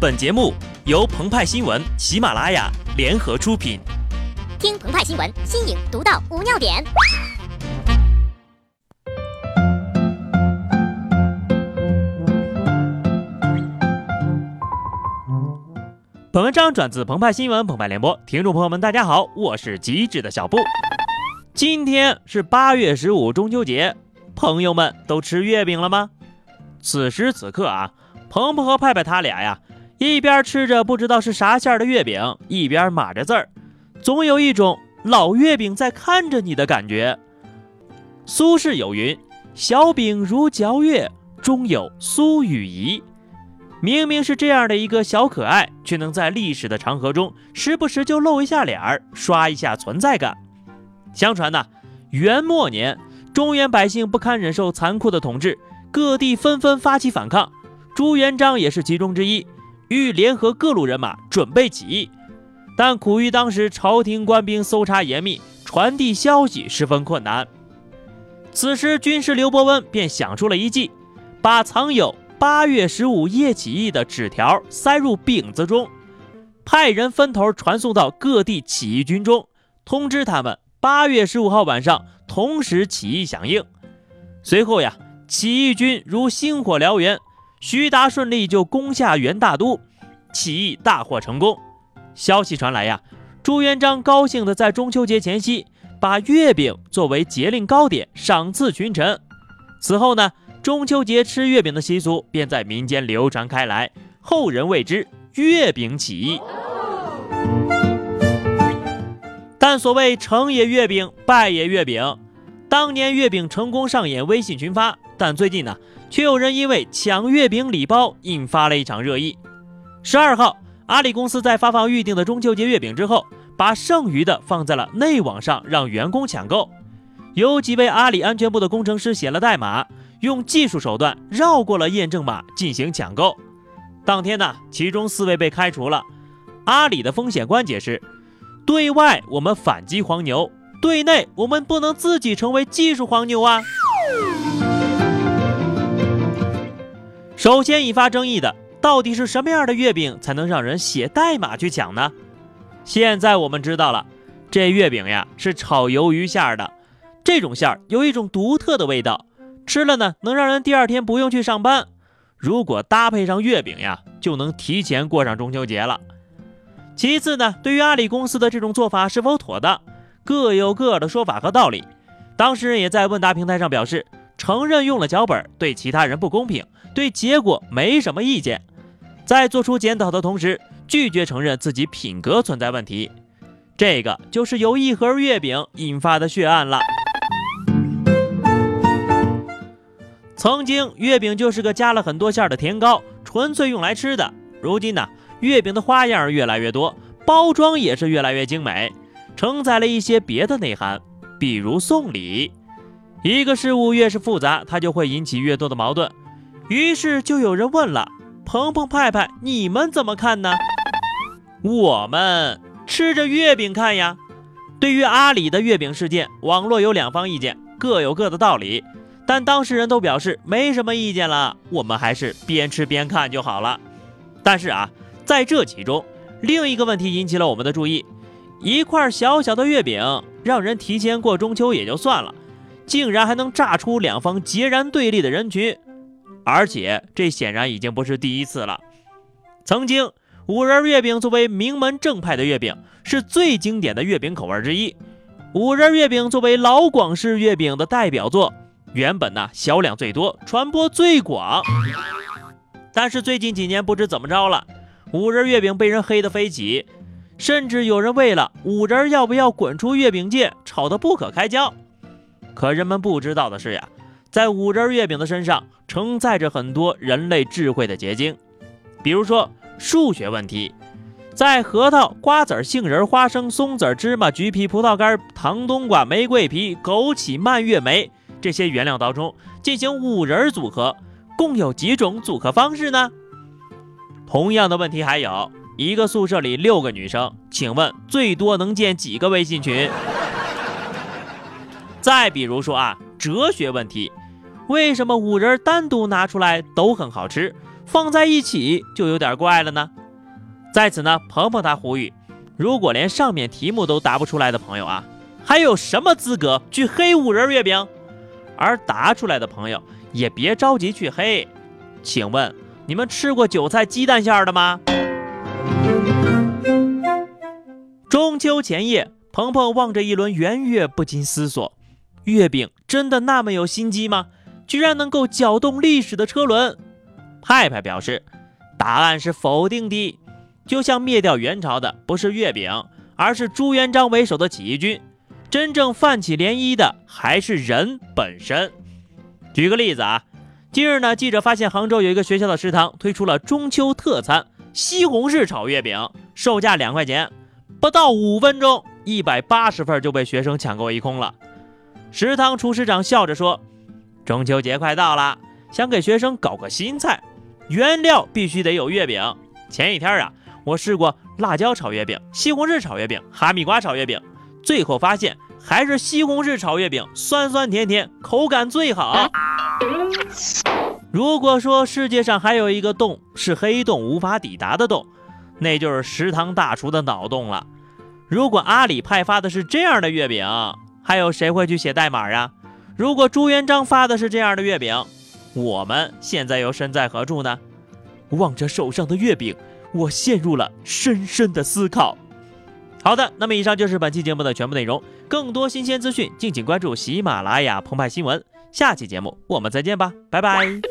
本节目由澎湃新闻、喜马拉雅联合出品。听澎湃新闻，新颖独到，无尿点。本文章转自澎湃新闻、澎湃联播，听众朋友们，大家好，我是机智的小布。今天是八月十五，中秋节，朋友们都吃月饼了吗？此时此刻啊，鹏鹏和派派他俩呀。一边吃着不知道是啥馅儿的月饼，一边码着字儿，总有一种老月饼在看着你的感觉。苏轼有云：“小饼如嚼月，中有苏与仪。”明明是这样的一个小可爱，却能在历史的长河中时不时就露一下脸儿，刷一下存在感。相传呢，元末年，中原百姓不堪忍受残酷的统治，各地纷纷发起反抗，朱元璋也是其中之一。欲联合各路人马准备起义，但苦于当时朝廷官兵搜查严密，传递消息十分困难。此时，军师刘伯温便想出了一计，把藏有“八月十五夜起义”的纸条塞入饼子中，派人分头传送到各地起义军中，通知他们八月十五号晚上同时起义响应。随后呀，起义军如星火燎原。徐达顺利就攻下元大都，起义大获成功。消息传来呀，朱元璋高兴的在中秋节前夕把月饼作为节令糕点赏赐群臣。此后呢，中秋节吃月饼的习俗便在民间流传开来，后人谓之月饼起义。但所谓成也月饼，败也月饼。当年月饼成功上演微信群发，但最近呢？却有人因为抢月饼礼包引发了一场热议。十二号，阿里公司在发放预定的中秋节月饼之后，把剩余的放在了内网上让员工抢购。有几位阿里安全部的工程师写了代码，用技术手段绕过了验证码进行抢购。当天呢，其中四位被开除了。阿里的风险官解释：对外我们反击黄牛，对内我们不能自己成为技术黄牛啊。首先引发争议的，到底是什么样的月饼才能让人写代码去抢呢？现在我们知道了，这月饼呀是炒鱿鱼馅儿的，这种馅儿有一种独特的味道，吃了呢能让人第二天不用去上班。如果搭配上月饼呀，就能提前过上中秋节了。其次呢，对于阿里公司的这种做法是否妥当，各有各的说法和道理。当事人也在问答平台上表示，承认用了脚本，对其他人不公平。对结果没什么意见，在做出检讨的同时，拒绝承认自己品格存在问题。这个就是由一盒月饼引发的血案了。曾经，月饼就是个加了很多馅儿的甜糕，纯粹用来吃的。如今呢，月饼的花样越来越多，包装也是越来越精美，承载了一些别的内涵，比如送礼。一个事物越是复杂，它就会引起越多的矛盾。于是就有人问了：“鹏鹏、派派，你们怎么看呢？”我们吃着月饼看呀。对于阿里的月饼事件，网络有两方意见，各有各的道理。但当事人都表示没什么意见了，我们还是边吃边看就好了。但是啊，在这其中，另一个问题引起了我们的注意：一块小小的月饼，让人提前过中秋也就算了，竟然还能炸出两方截然对立的人群。而且这显然已经不是第一次了。曾经，五仁月饼作为名门正派的月饼，是最经典的月饼口味之一。五仁月饼作为老广式月饼的代表作，原本呢销量最多，传播最广。但是最近几年不知怎么着了，五仁月饼被人黑得飞起，甚至有人为了五仁要不要滚出月饼界吵得不可开交。可人们不知道的是呀。在五仁月饼的身上承载着很多人类智慧的结晶，比如说数学问题，在核桃、瓜子、杏仁、花生、松子、芝麻、橘皮、葡萄干、糖冬瓜、玫瑰皮、枸杞、蔓越莓这些原料当中进行五仁组合，共有几种组合方式呢？同样的问题还有一个宿舍里六个女生，请问最多能建几个微信群？再比如说啊，哲学问题。为什么五仁单独拿出来都很好吃，放在一起就有点怪了呢。在此呢，鹏鹏他呼吁，如果连上面题目都答不出来的朋友啊，还有什么资格去黑五仁月饼？而答出来的朋友也别着急去黑。请问你们吃过韭菜鸡蛋馅的吗？中秋前夜，鹏鹏望着一轮圆月，不禁思索：月饼真的那么有心机吗？居然能够搅动历史的车轮？派派表示，答案是否定的。就像灭掉元朝的不是月饼，而是朱元璋为首的起义军。真正泛起涟漪的还是人本身。举个例子啊，近日呢，记者发现杭州有一个学校的食堂推出了中秋特餐西红柿炒月饼，售价两块钱，不到五分钟，一百八十份就被学生抢购一空了。食堂厨师长笑着说：“中秋节快到了，想给学生搞个新菜，原料必须得有月饼。前一天啊，我试过辣椒炒月饼、西红柿炒月饼、哈密瓜炒月饼。”最后发现还是西红柿炒月饼，酸酸甜甜，口感最好。如果说世界上还有一个洞是黑洞无法抵达的洞，那就是食堂大厨的脑洞了。如果阿里派发的是这样的月饼，还有谁会去写代码啊？如果朱元璋发的是这样的月饼，我们现在又身在何处呢？望着手上的月饼，我陷入了深深的思考。好的，那么以上就是本期节目的全部内容。更多新鲜资讯，敬请关注喜马拉雅澎湃新闻。下期节目我们再见吧，拜拜。